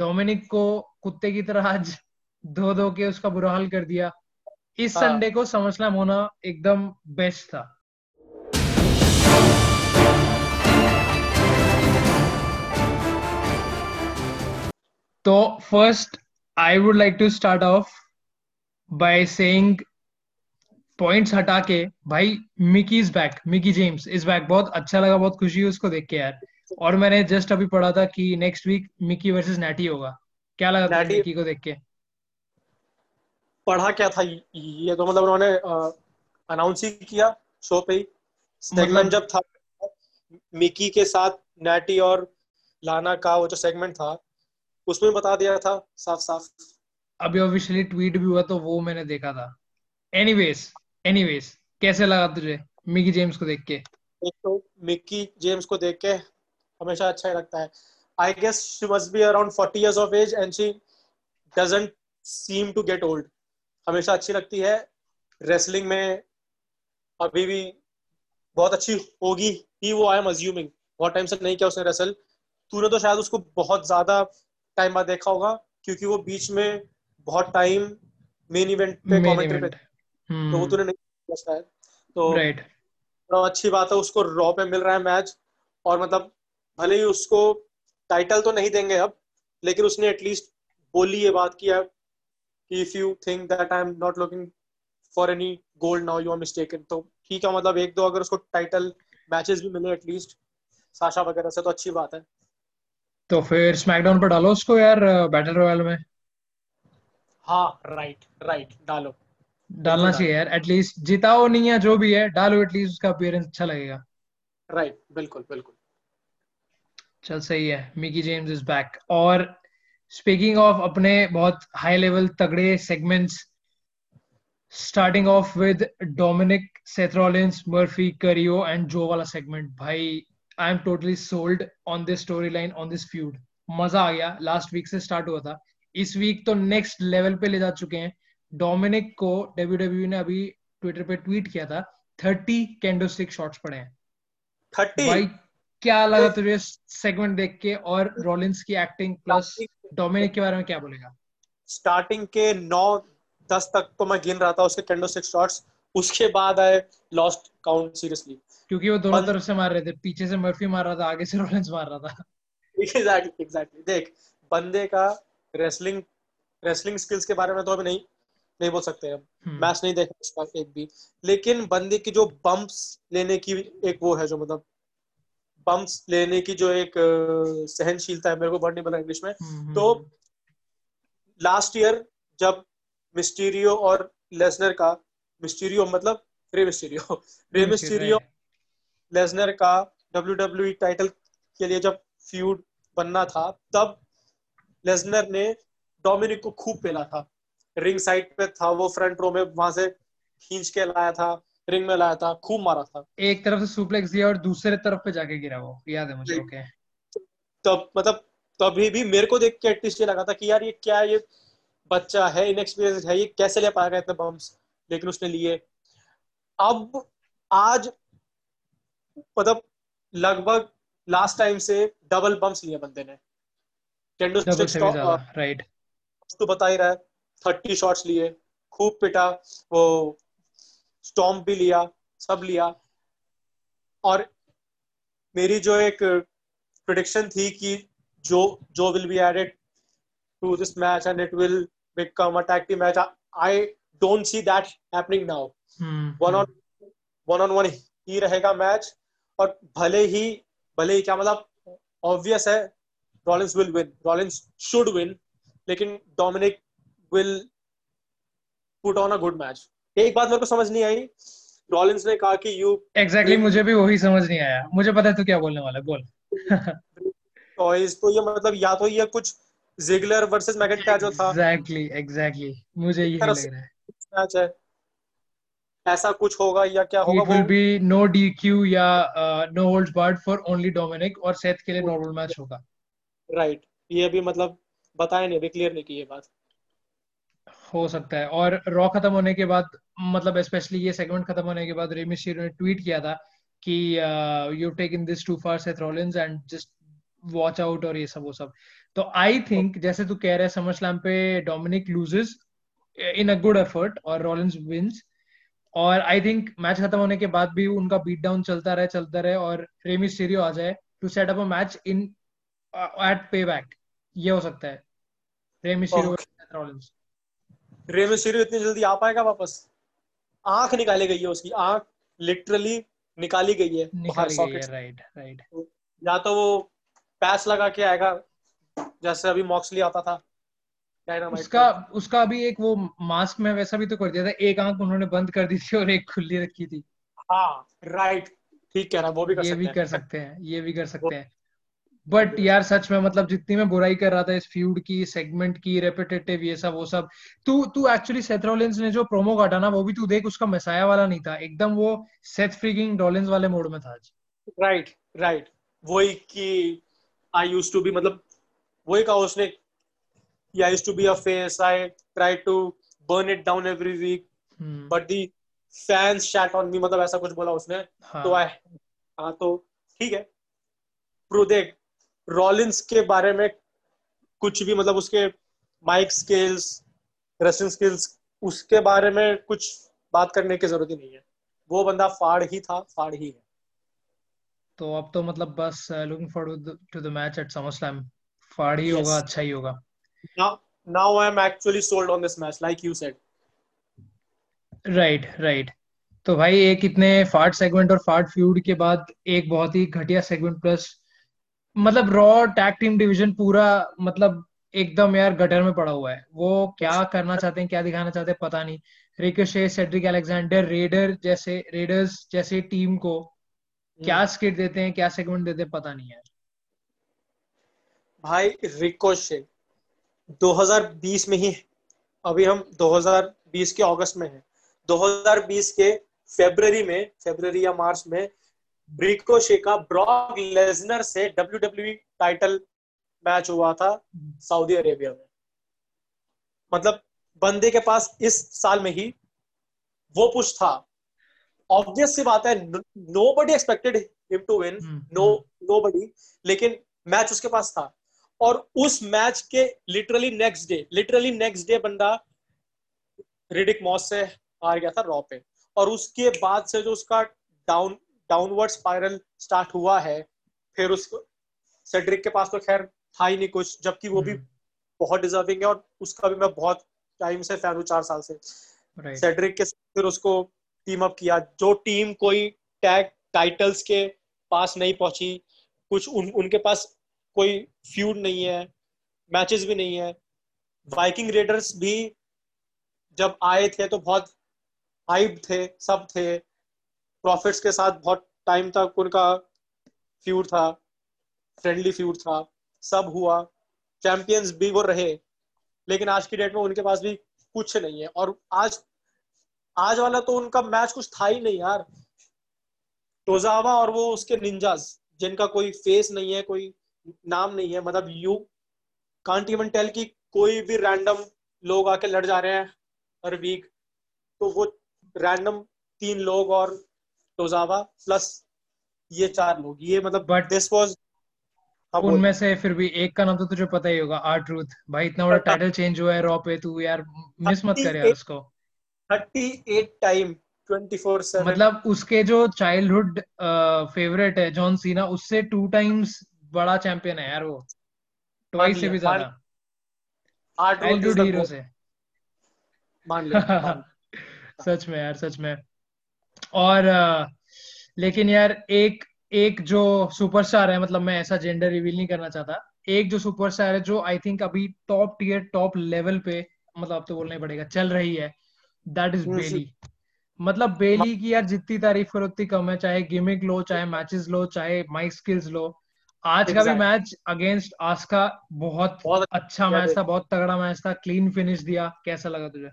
Dominic को कुत्ते की तरह आज धो धो के उसका बुरा हाल कर दिया। इस हाँ. संडे को समझना होना एकदम बेस्ट था। तो first I would like to start off by saying points हटा के भाई Mickie is back Mickie James is back बहुत अच्छा लगा बहुत खुशी हुई उसको देख के यार। और मैंने जस्ट अभी पढ़ा था कि next week Mickie versus Nattie होगा। क्या लगा था मिकी को देख के? पढ़ा क्या था? ये तो मतलब उन्होंने अनाउंस ही किया शो पे ही। सेगमेंट मतलब... जब था मिकी के साथ नैटी और लाना का वो जो सेगमेंट था उसमें बता दिया था साफ़ साफ़ अभी ऑफिशियली ट्वीट भी हुआ तो वो मैंने देखा था। एनीवेज एनीवेज कैसे लगा तुझे मिकी जेम्स को देख के? एक तो मिकी जेम्स को देख के हमेशा अच्छा ही लगता है। I guess she must be around 40 years of age and she doesn't seem to get old हमेशा अच्छी लगती है। रेसलिंग में अभी भी बहुत अच्छी होगी ही वो आई एम अज्यूमिंग बहुत टाइम से नहीं किया उसने रेसल तूने तो शायद उसको बहुत ज़्यादा टाइम बाद देखा होगा क्योंकि वो बीच में बहुत टाइम मेन इवेंट पे कमेंट्री पे तो वो तूने नहीं शायद। तो राइट right. अच्छी बात है उसको रॉ पे मिल रहा है मैच और मतलब भले ही उसको टाइटल तो नहीं देंगे अब लेकिन उसने एटलीस्ट बोली ये बात किया कि if you think that I am not looking for any gold now you are mistaken तो ठीक है मतलब एक दो अगर उसको टाइटल मैचेस भी मिले एटलीस्ट साशा वगैरह से तो अच्छी बात है। तो फिर स्मैकडाउन पर डालो उसको यार बैटल रॉयल में। हाँ राइट राइट डालो। डालना चाहिए यार एटलीस्ट जिताओ नहीं है जो भी है डालो एटलीस्ट उसका अपीयरेंस अच्छा लगेगा। राइट बिल्कुल बिल्कुल। चल सही है। मिकी जेम्स इज़ बैक और स्पीकिंग ऑफ़ अपने बहुत हाई लेवल तगड़े segments starting off with Dominik Seth Rollins Murphy करियो एंड जो वाला सेगमेंट भाई I am totally sold on this story line on this feud मज़ा आ गया। लास्ट वीक से स्टार्ट हुआ था। इस वीक तो नेक्स्ट लेवल पे ले जा चुके हैं। डोमिनिक को डब्ल्यू डब्ल्यू ने अभी ट्विटर पे ट्वीट किया था। थर्टी कैंडो स्टिक शॉट्स पड़े हैं। थर्टी क्या लगा तुझे सेगमेंट देख के और रॉलिंस की एक्टिंग प्लस डोमिनिक के बारे में क्या बोलेगा? स्टार्टिंग के नौ दस तक तो मैं गिन रहा था उसके कैंडो स्टिक शॉट्स उसके बाद आए लॉस्ट काउंट सीरियसली क्योंकि वो दोनों तरफ़ से मार रहे थे पीछे से मर्फी मार रहा था आगे से रोलेंस मार रहा था। एग्जैक्टली एग्जैक्टली देख बंदे का रेसलिंग रेसलिंग स्किल्स के बारे में तो अभी नहीं नहीं बोल सकते हम। मैच हम्म। नहीं देखा उसका एक भी। लेकिन बंदे की जो बम्प्स लेने की एक वो है जो मतलब बम्प्स लेने की जो एक सहनशीलता है मेरे को वर्ड नहीं बोला इंग्लिश में। हम्म, हम्म, तो लास्ट ईयर जब मिस्टीरियो और लेसनर का मिस्टीरियो मतलब Rey Mysterio Rey Mysterio Lesnar का डब्ल्यू डब्ल्यू टाइटल के लिए जब फ्यूड बनना था तब लेसनर ने डोमिनिक को खूब पेला था। रिंग साइड पे था वो फ्रंट रो में वहाँ से खींच के लाया था। रिंग में लाया था खूब मारा था। एक तरफ़ से सुप्लेक्स दिया और दूसरे तरफ़ पे जाके गिरा वो याद है मुझे ओके तब मतलब तभी भी मेरे को देख के एटलीस्ट ये लगा था कि यार ये क्या ये बच्चा है इनएक्सपीरियंस है ये कैसे ले पाएगा इतने बम्स लेकिन उसने लिए। अब आज मतलब लगभग लास्ट टाइम से डबल बम्स लिए बंदे ने। राइट तो बता ही रहा है थर्टी शॉट्स लिए खूब पिटा वो स्टॉम्प भी लिया सब लिया। और मेरी जो एक प्रोडिक्शन थी कि जो जो will be added to this match and it will become a tag team match I don't see that happening now one on one on one ही रहेगा मैच और भले ही भले ही क्या मतलब ऑब्वियस है Rollins will win Rollins should win लेकिन Dominik will put on a good match एक बात मेरे को समझ नहीं आई। रॉलिंस ने कहा कि यू एग्जैक्टली exactly, मुझे भी वही समझ नहीं आया। मुझे पता है तू क्या बोलने वाला बोल। तो ये मतलब या तो ये कुछ जिगलर वर्सेस मैकेंटायर जो था। एग्जैक्टली एग्जैक्टली मुझे यही लग रहा है। मैच है। ऐसा कुछ होगा या क्या होगा विल बी नो डीक्यू या no holds barred for only Dominik और सेथ के लिए नॉर्मल मैच होगा। Right right. ये भी मतलब बताया नहीं अभी क्लियर नहीं की ये बात। हो सकता है। और रॉ खत्म होने के बाद मतलब स्पेशली ये सेगमेंट खत्म होने के बाद रेमी ने ट्वीट किया था कि you taken this too far Seth Rollins and just watch out और ये सब वो सब। तो आई थिंक जैसे तू कह रहा है समर स्लैम पे Dominik loses in a good effort और रॉलिंस विंस और आई थिंक मैच खत्म होने के बाद भी उनका बीट डाउन चलता रहे चलता रहे और रेमी सीरियो आ जाए to set up a match in at Payback ये हो सकता है। Rey Mysterio Rollins Rey Mysterio इतनी जल्दी आ पाएगा वापस? आँख निकाली गई है उसकी। आँख लिटरली निकाली गई है निकाली गई है राइट राइट या तो वो पैच लगा के आएगा जैसे अभी मॉक्सली आता था। उसका उसका अभी एक वो मास्क में वैसा भी तो कर दिया था। एक आँख उन्होंने बंद कर दी थी और एक खुली रखी थी। हाँ राइट ठीक कह रहा वो भी कर ये सकते भी कर सकते हैं ये भी कर सकते हैं। बट यार सच में मतलब जितनी मैं बुराई कर रहा था इस फ्यूड की सेगमेंट की रेपिटेटिव ये सब वो सब तू तू एक्चुअली सेथ रॉलिंस ने जो प्रोमो काटा ना वो भी तू देख उसका मैसाया वाला नहीं था एकदम वो सेथ फ्रीकिंग रॉलिंस वाले मोड में था आज राइट राइट वही कि आई यूज्ड टू बी मतलब वही कहा उसने to be a face. I tried to burn it down every week, hmm. but the fans shat on me. मतलब ऐसा कुछ बोला उसने हाँ. तो I हाँ तो ठीक है प्रो देख रॉलिंस के बारे में कुछ भी मतलब उसके माइक स्किल्स रेसलिंग स्किल्स उसके बारे में कुछ बात करने की ज़रूरत ही नहीं है। वो बंदा फाड़ ही था फाड़ ही है। तो अब तो मतलब बस looking forward to the match at SummerSlam फाड़ ही yes. होगा अच्छा ही होगा। Now now i am actually sold on this match like you said right right तो भाई एक इतने फार्ट सेगमेंट और फार्ट फ्यूड के बाद एक बहुत ही घटिया सेगमेंट प्लस मतलब रॉ टैग टीम डिवीज़न पूरा मतलब एकदम यार गटर में पड़ा हुआ है। वो क्या करना चाहते हैं क्या दिखाना चाहते हैं पता नहीं। रिकोशे सेड्रिक अलेक्जेंडर रेडर जैसे रेडर्स जैसे टीम को क्या स्किट hmm. देते हैं क्या सेगमेंट देते हैं पता नहीं यार। भाई रिकोशे 2020 में ही अभी हम 2020 के अगस्त में हैं। 2020 के फेब्रवरी में फेब्रवरी या मार्च में ब्रिकोशे का ब्रॉक लेजनर से डब्ल्यू डब्ल्यू टाइटल मैच हुआ था सऊदी अरेबिया में। मतलब बंदे के पास इस साल में ही वो पुश था। ऑब्वियस सी बात है nobody expected him to win no nobody लेकिन मैच उसके पास था। और उस मैच के literally next day literally next day बंदा रिडिक मॉस से हार गया था रॉ पे। और उसके बाद से जो उसका डाउन डाउनवर्ड स्पाइरल स्टार्ट हुआ है फिर उसको सेड्रिक के पास तो खैर था ही नहीं कुछ जबकि वो भी हम्म। बहुत डिजर्विंग है और उसका भी मैं बहुत टाइम से फ़ैन हूँ चार साल से। सेड्रिक के फिर उसको टीम अप किया जो टीम कोई टैग टाइटल्स के पास नहीं पहुँची कुछ उन उनके पास कोई फ्यूड नहीं है मैचेस भी नहीं है। वाइकिंग रेडर्स भी जब आए थे तो बहुत हाइप थे सब थे। प्रॉफिट्स के साथ बहुत टाइम तक उनका फ्यूड था फ्रेंडली फ्यूड था, सब हुआ चैंपियंस भी वो रहे, लेकिन आज की डेट में उनके पास भी कुछ नहीं है। और आज आज वाला तो उनका मैच कुछ था ही नहीं यार। टोजावा और वो उसके निंजाज जिनका कोई फेस नहीं है, कोई नाम नहीं है मतलब यू कांट इवन टेल कि कोई भी रैंडम लोग आके लड़ जा रहे हैं, हर वीक तो वो रैंडम तीन लोग और टोजावा प्लस ये चार लोग। ये मतलब बट दिस वाज उनमें से फिर भी एक का नाम तो तुझे पता ही होगा आर ट्रूथ भाई इतना बड़ा टाइटल चेंज हुआ है रॉ पे तू यार मिस मत कर यार उसको। 38 टाइम 24/7 मतलब उसके जो चाइल्डहुड फेवरेट है जॉन सीना उससे टू टाइम्स बड़ा चैंपियन है यार वो। ट्वाइस से भी ज़्यादा। चाइल्डहुड हीरो से मान लिया। सच में यार सच में। और लेकिन यार एक एक जो सुपरस्टार है मतलब मैं ऐसा जेंडर रिवील नहीं करना चाहता एक जो सुपरस्टार है जो आई थिंक अभी टॉप टीयर टॉप लेवल पे मतलब अब तो बोलना ही पड़ेगा चल रही है दैट इज़ बेली मतलब बेली की यार जितनी तारीफ़ करो उतनी कम है चाहे गेमिंग लो चाहे मैचेस लो चाहे माइक स्किल्स लो। आज का भी मैच अगेंस्ट आस्का बहुत बहुत अच्छा मैच था बहुत तगड़ा मैच था क्लीन फिनिश दिया कैसा लगा तुझे?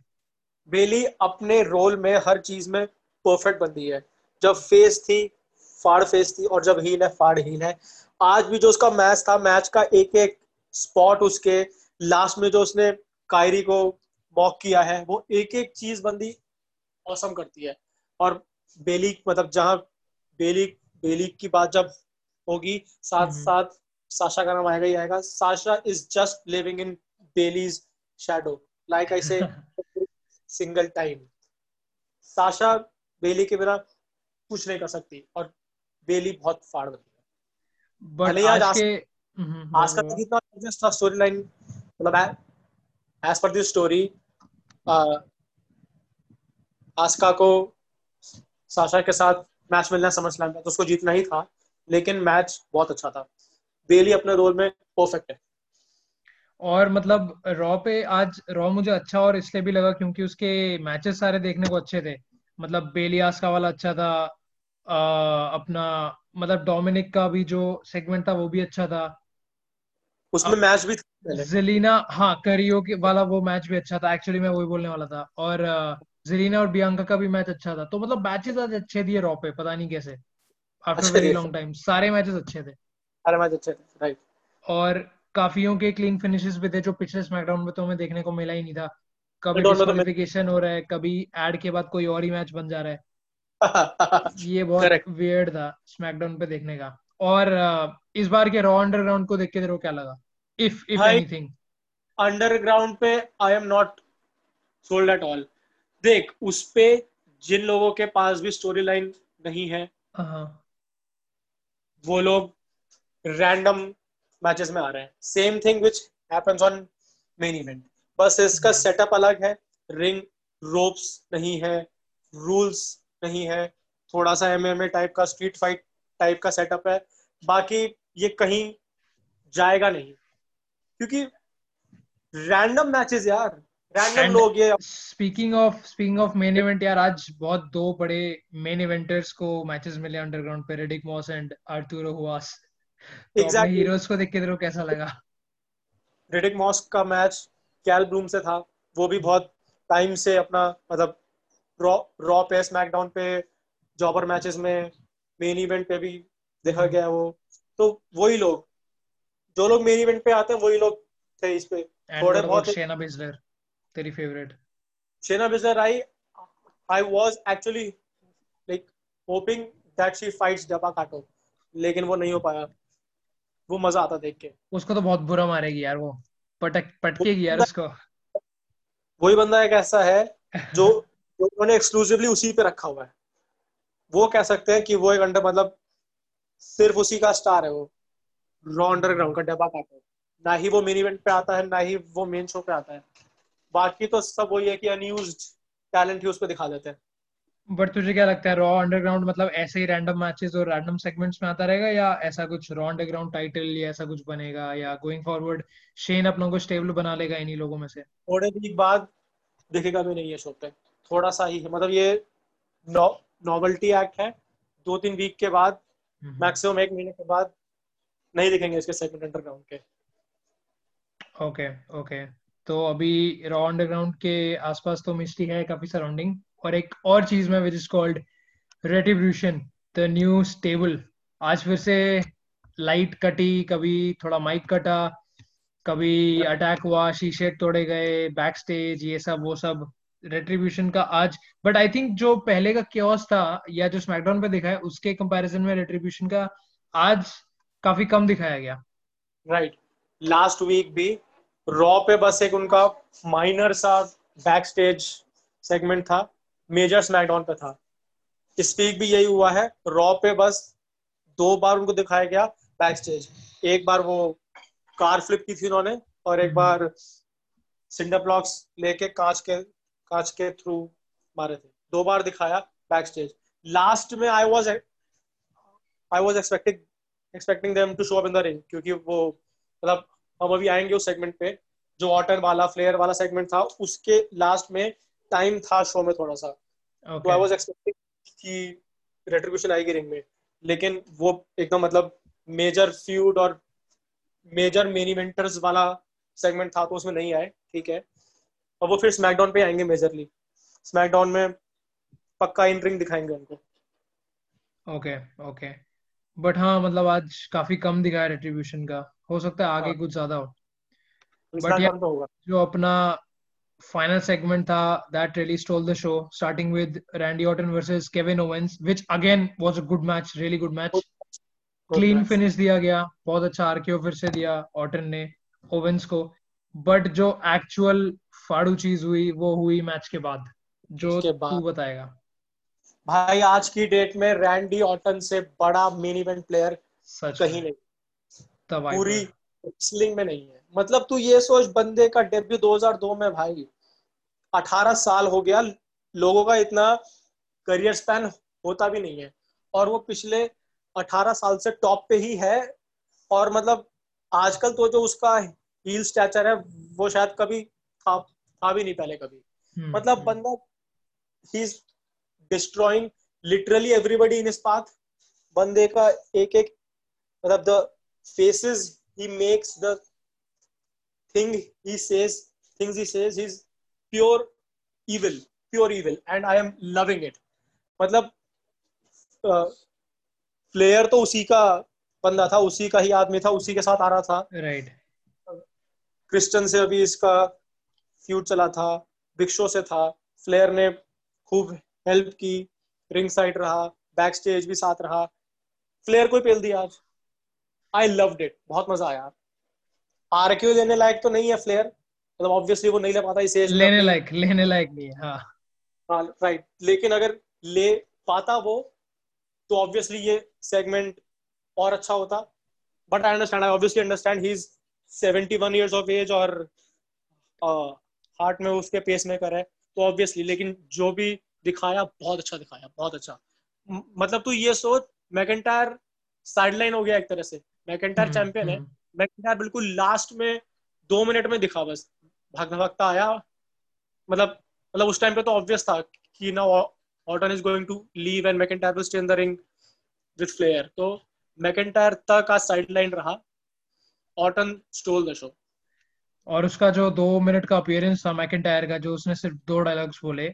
बेली अपने रोल में हर चीज़ में परफेक्ट बनती है। जब फेस थी फाड़ फेस थी और जब हील है फाड़ हील है। आज भी जो उसका मैच था मैच का एक एक स्पॉट उसके लास्ट में जो उसने कायरी को मॉक किया है वो एक एक चीज़ बंदी औसम करती है। और बेली मतलब जहाँ बेली बेली की बात जब होगी साथ। साथ साशा का नाम आएगा ही आएगा। Sasha is just living in Bayley's shadow like I say single time Sasha बेली के बिना कुछ नहीं कर सकती और बेली बहुत फाड़ देती है। आज आज के आज का कितना जस्ट था स्टोरी लाइन मतलब as per this story Asuka को साशा के साथ मैच मिलना समझ में तो उसको जीतना ही था लेकिन मैच बहुत अच्छा था। बेली अपने रोल में परफेक्ट है। और मतलब रॉ पे आज रॉ मुझे अच्छा और इसलिए भी लगा क्योंकि उसके मैचेस सारे देखने को अच्छे थे। मतलब बेली आस्का वाला अच्छा था आ, अपना मतलब डोमिनिक का भी जो सेगमेंट था वो भी अच्छा था। उसमें मैच भी था जेलिना हाँ करियो के वाला वो मैच भी अच्छा था। एक्चुअली मैं वही बोलने वाला था। और जेलिना और बियांका का भी मैच अच्छा था। तो मतलब मैचेस आज अच्छे दिए रॉ पे पता नहीं कैसे। आफ्टर वेरी लॉन्ग टाइम सारे मैचेस अच्छे थे। सारे मैच अच्छे थे राइट और काफियों के क्लीन फिनिशेस भी थे जो पिछले स्मैकडाउन में तो हमें देखने को मिला ही नहीं था। कभी डिस्क्वालिफिकेशन हो रहा है कभी एड के बाद कोई और ही मैच बन जा रहा है। ये बहुत वियर्ड था स्मैकडाउन पे देखने का। और इस बार के रॉ अंडरग्राउंड को देख के तेरे को क्या लगा? इफ़ इफ़ एनीथिंग अंडरग्राउंड पे I am not sold at all देख उस पे जिन लोगों के पास भी स्टोरी लाइन नहीं है हाँ। वो लोग रैंडम मैचेस में आ रहे हैं। Same thing which happens on main event बस इसका सेटअप। अलग है। रिंग रोप्स नहीं है रूल्स नहीं है। थोड़ा सा एमएमए टाइप का स्ट्रीट फाइट टाइप का सेटअप है। बाकी ये कहीं जाएगा नहीं। क्योंकि रैंडम मैचेस यार। रैंडम लोग ये speaking of speaking of main event यार आज बहुत दो बड़े मेन इवेंटर्स को मैचेस मिले अंडरग्राउंड पे Riddick Moss and Arturo Ruas exactly. Heroes को देख के तेरे को कैसा लगा? रेडिक मॉस का मैच कैल ब्रूम से था वो भी बहुत टाइम से अपना मतलब रॉ रॉ पे स्मैकडाउन पे जॉबर मैचेस में मेन इवेंट पे भी देखा। गया वो। तो वही लोग जो लोग मेन इवेंट पे आते हैं वही लोग थे इस पे। थोड़े बहुत शेना बिजलर तेरी favourite Shayna Baszler I I was actually like hoping that she fights Dabba Kato लेकिन वो नहीं हो पाया। वो मज़ा आता देख के। उसको तो बहुत बुरा मारेगी यार वो। पटक पटकेगी यार उसको। वही बंदा एक ऐसा है जो उन्होंने एक्सक्लूसिवली उसी पे रखा हुआ है। वो कह सकते हैं कि वो एक अंडर मतलब सिर्फ़ उसी का स्टार है वो। रॉ अंडरग्राउंड का डब्बा काटा ना ही वो मेन इवेंट पे आता है ना ही वो मेन शो पे आता है। बाकी तो सब वही है कि अनयूज टैलेंट ही उस पर दिखा देते हैं। बट तुझे क्या लगता है रॉ अंडरग्राउंड मतलब ऐसे ही रैंडम मैचेस और रैंडम सेगमेंट्स में आता रहेगा या ऐसा कुछ रॉ अंडरग्राउंड टाइटल या ऐसा कुछ बनेगा या गोइंग फॉरवर्ड शेन अपनों को स्टेबल बना लेगा इन्हीं लोगों में से? थोड़े वीक बाद दिखेगा भी नहीं है शो पे। थोड़ा सा ही है मतलब ये नॉवल्टी एक्ट है। दो तीन वीक के बाद मैक्सिमम। एक महीने के बाद नहीं दिखेंगे इसके सेगमेंट अंडरग्राउंड के। ओके ओके तो अभी रॉ अंडरग्राउंड के आसपास तो मिस्टी है काफ़ी सराउंडिंग और एक और चीज़ में which is called Retribution the new stable आज फिर से लाइट कटी, कभी थोड़ा माइक कटा, कभी अटैक हुआ, शीशे तोड़े गए बैक स्टेज ये सब, वो सब रेट्रीब्यूशन का आज। बट आई थिंक जो पहले का क्योस था, या जो स्मैकडाउन पे दिखा है उसके कंपैरिजन में रेट्रीब्यूशन का आज काफ़ी कम दिखाया गया। राइट लास्ट वीक भी रॉ पे बस एक उनका माइनर सा बैक स्टेज सेगमेंट था। मेजर स्मैकडाउन पे था। इस वीक भी यही हुआ है रॉ पे बस दो बार उनको दिखाया गया बैक स्टेज एक बार वो कार फ्लिप की थी उन्होंने और एक हम्म। बार सिंडर ब्लॉक्स लेके कांच के कांच के थ्रू मारे थे। दो बार दिखाया बैक स्टेज लास्ट में I was I was expecting expecting them to show up in the ring क्योंकि वो मतलब हम अभी आएँगे उस सेगमेंट पे। जो ऑटर वाला फ्लेयर वाला सेगमेंट था उसके लास्ट में टाइम था शो में थोड़ा सा. तो आई वाज एक्सपेक्टिंग कि रेट्रिब्यूशन आएगी रिंग में। लेकिन वो एकदम मतलब मेजर फ्यूड और मेजर मेन इवेंटर्स वाला सेगमेंट था तो उसमें नहीं आए ठीक है। और वो फिर स्मैकडाउन पे आएँगे मेजरली स्मैकडाउन में पक्का इन रिंग दिखाएँगे उनको। ओके ओके बट हाँ मतलब आज काफ़ी कम दिखाया रेट्रीब्यूशन का। हो सकता है आगे हाँ. कुछ ज़्यादा हो। बट तो जो अपना फाइनल सेगमेंट था that really stole the show starting with Randy Orton versus Kevin Owens which again was a good match really good match clean finish दिया गया बहुत अच्छा आरकेओ फिर से दिया ऑटन ने ओवेंस को। बट जो एक्चुअल फाड़ू चीज़ हुई वो हुई मैच के बाद जो तू बताएगा। भाई आज की डेट में रैंडी ऑटन से बड़ा मेन इवेंट प्लेयर कहीं नहीं। पूरी स्लिंग में नहीं है। मतलब तू ये सोच बंदे का डेब्यू 2002 में भाई 18 साल हो गया लोगों का इतना करियर स्पैन होता भी नहीं है और वो पिछले 18 साल से टॉप पे ही है और मतलब आजकल तो जो उसका हील स्टैचर है वो शायद कभी था था भी नहीं पहले कभी hmm. मतलब हम्म। बंदा ही is destroying literally everybody in path बंदे का एक एक मतलब the faces he makes the thing he says things he says he's pure evil pure evil and i am loving it. मतलब प्लेयर तो उसी का बंदा था उसी का ही आदमी था उसी के साथ आ रहा था। राइट क्रिस्टन से अभी इसका फ्यूड चला था बिक्शो से था फ्लेयर ने खूब हेल्प की रिंग साइड रहा बैक स्टेज भी साथ रहा। फ्लेयर को पेल दिया आज। आई लव्ड इट बहुत मज़ा आया। आरक्यू लेने लायक तो नहीं है फ्लेयर। मतलब ऑब्वियसली वो नहीं ले पाता इसे। लेने लायक लेने लायक नहीं हाँ हाँ। राइट लेकिन अगर ले पाता वो तो ऑब्वियसली ये सेगमेंट और अच्छा होता। But I understand I obviously understand he is 71 years of age और हार्ट में उसके पेस मेकर है। तो ऑब्वियसली लेकिन जो भी दिखाया बहुत अच्छा दिखाया बहुत अच्छा। मतलब तू ये सोच मैकेंटायर साइडलाइन हो गया एक तरह से। मैकेंटायर चैंपियन है। मैकेंटायर हम्म। बिल्कुल लास्ट में दो मिनट में दिखा बस। भागता भागता आया। मतलब मतलब उस टाइम पे तो ऑब्वियस था कि ना Orton is going to leave and McIntyre will stay in the ring with Flair तो मैकेंटायर तक का साइडलाइन रहा। ऑर्टन स्टोल द शो और उसका जो दो मिनट का अपियरेंस था मैकेंटायर का जो उसने सिर्फ़ दो डायलॉग्स बोले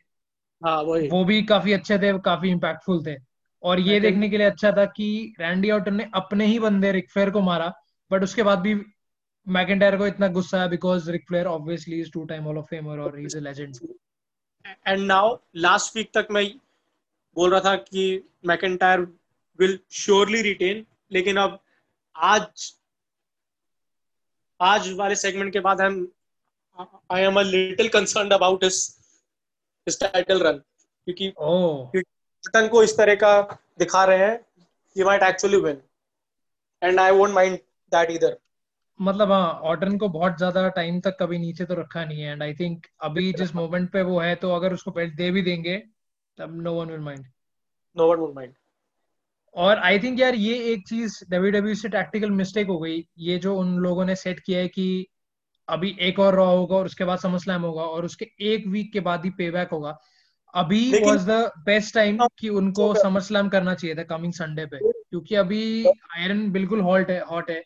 हाँ वही। वो भी काफ़ी अच्छे थे काफ़ी इम्पैक्टफुल थे। और ये देखने के लिए अच्छा था कि रैंडी ऑटन ने अपने ही बंदे रिकफेयर को मारा। बट उसके बाद भी मैकेंटायर को इतना गुस्सा है because Ric Flair obviously is two time hall of famer और he is a legend and now last week तक मैं बोल रहा था कि मैकेंटायर विल श्योरली रिटेन लेकिन अब आज आज वाले सेगमेंट के बाद हम I am a little concern about his his title run क्योंकि oh. बटन को इस तरह का दिखा रहे हैं he might actually win and I won't mind that either मतलब हाँ ऑर्डन को बहुत ज़्यादा टाइम तक कभी नीचे तो रखा नहीं है एंड आई थिंक अभी जिस मोमेंट पे वो है तो अगर उसको बेल्ट दे भी देंगे तब no one will mind no one will mind और आई थिंक यार ये एक चीज़ डब्ल्यूडब्ल्यू से टैक्टिकल मिस्टेक हो गई। ये जो उन लोगों ने सेट किया है कि अभी एक और रॉ होगा और उसके बाद समस्लैम होगा और उसके एक वीक के बाद ही पे बैक होगा। अभी वाज द बेस्ट टाइम कि उनको समर स्लैम करना चाहिए था कमिंग संडे पे क्योंकि अभी आयरन बिल्कुल हॉट है हॉट है।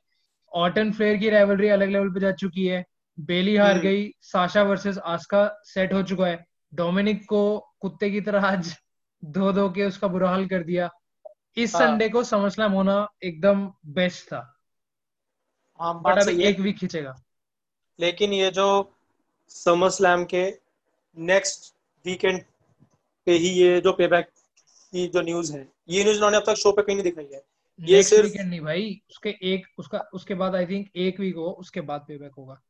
ऑटन फ्लेयर की रेवलरी अलग लेवल पे जा चुकी है। बेली हार हम्म। गई साशा वर्सेस आस्का सेट हो चुका है। डोमिनिक को कुत्ते की तरह आज धो धो के उसका बुरा हाल कर दिया। इस हाँ. संडे को स्लैम होना एकदम बेस्ट था। हाँ, बट अभी एक वीक खींचेगा। लेकिन ये जो समर स्लैम के नेक्स्ट वीकेंड पे ही ये जो पे बैक की जो न्यूज़ है ये न्यूज़ उन्होंने अब तक शो पे कहीं नहीं दिखाई है। ये सिर्फ़ वीकेंड नहीं भाई उसके एक उसका उसके बाद आई थिंक एक वीक हो उसके बाद पे बैक होगा।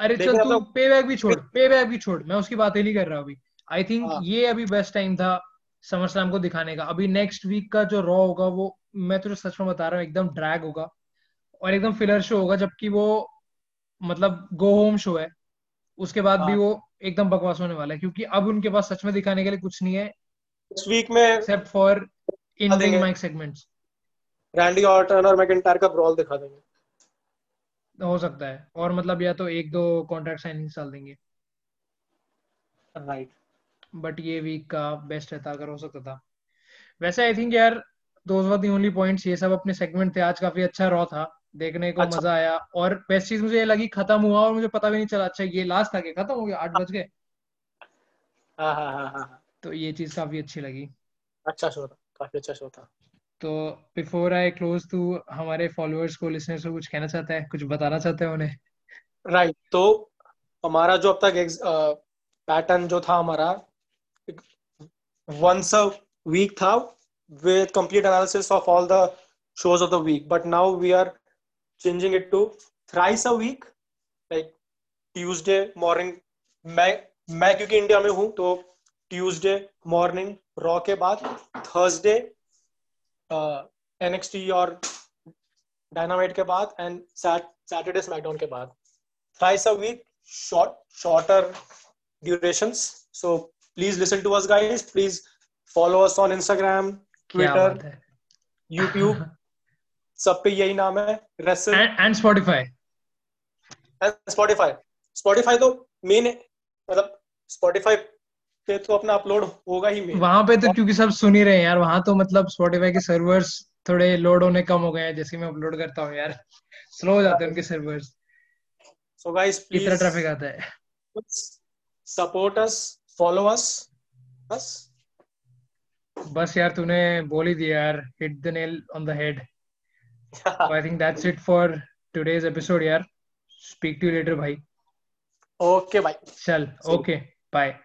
अरे चल तू पे बैक भी छोड़ पे बैक भी छोड़ मैं उसकी बात ही नहीं कर रहा अभी। आई थिंक हाँ। ये अभी बेस्ट टाइम था समर स्लैम को दिखाने का। अभी नेक्स्ट वीक का जो रॉ होगा वो मैं तुझे सच में बता रहा हूँ एकदम ड्रैग होगा और एकदम फिलर शो होगा जबकि वो मतलब गो होम शो है। उसके बाद भी हाँ। वो एकदम बकवास होने वाला है क्योंकि अब उनके पास सच में दिखाने के लिए कुछ नहीं है इस वीक में except for in ring mic segments Randy Orton और मैकेंटायर का ब्रॉल दिखा देंगे। हो सकता है। और मतलब या तो एक दो कॉन्ट्रैक्ट साइनिंग डाल देंगे। राइट बट ये वीक का बेस्ट रहता अगर हो सकता था। वैसे आई थिंक यार those were the only points ये सब अपने सेगमेंट थे। आज काफ़ी अच्छा रॉ था। देखने को अच्छा। मज़ा आया। और बेस्ट चीज़ मुझे ये लगी खत्म हुआ और मुझे पता भी नहीं चला। अच्छा ये लास्ट था कि खत्म हो गया? आठ बज गए। हाँ, हाँ, हाँ, तो ये चीज़ काफ़ी अच्छी लगी। अच्छा शो था। काफ़ी अच्छा शो था। तो बिफोर आई क्लोज तू हमारे फॉलोअर्स को लिसनर्स को कुछ कहना चाहता है? कुछ बताना चाहते हैं उन्हें? राइट right, तो हमारा जो अब तक पैटर्न जो था हमारा वंस अ वीक था with complete analysis of all the shows of the week. But now we are changing it to thrice a week like tuesday morning. मैं मैं क्योंकि इंडिया में हूँ तो ट्यूसडे मॉर्निंग रॉ के बाद थर्सडे एनएक्सटी uh, और डायनामाइट के बाद एंड सैटरडे स्मैकडाउन के बाद. Thrice a week short shorter duration so please listen to us guys please follow us on Instagram Twitter YouTube सब पे यही नाम है. Wrestle and Spotify and Spotify Spotify तो मेन मतलब स्पॉटिफाई पे तो अपना अपलोड होगा ही मेन वहाँ पे तो क्योंकि सब सुन ही रहे हैं यार वहाँ तो मतलब स्पॉटिफाई के सर्वर्स थोड़े लोड होने कम हो गए हैं जैसे मैं अपलोड करता हूँ यार। स्लो हो जाते हैं उनके सर्वर्स सो गाइस इतना प्लीज़ ट्रैफ़िक आता है। सपोर्ट अस फॉलो अस बस। बस यार तूने बोल ही दिया यार hit the nail on the head I think that's it for today's episode यार। स्पीक टू यू लेटर भाई ओके भाई चल ओके बाय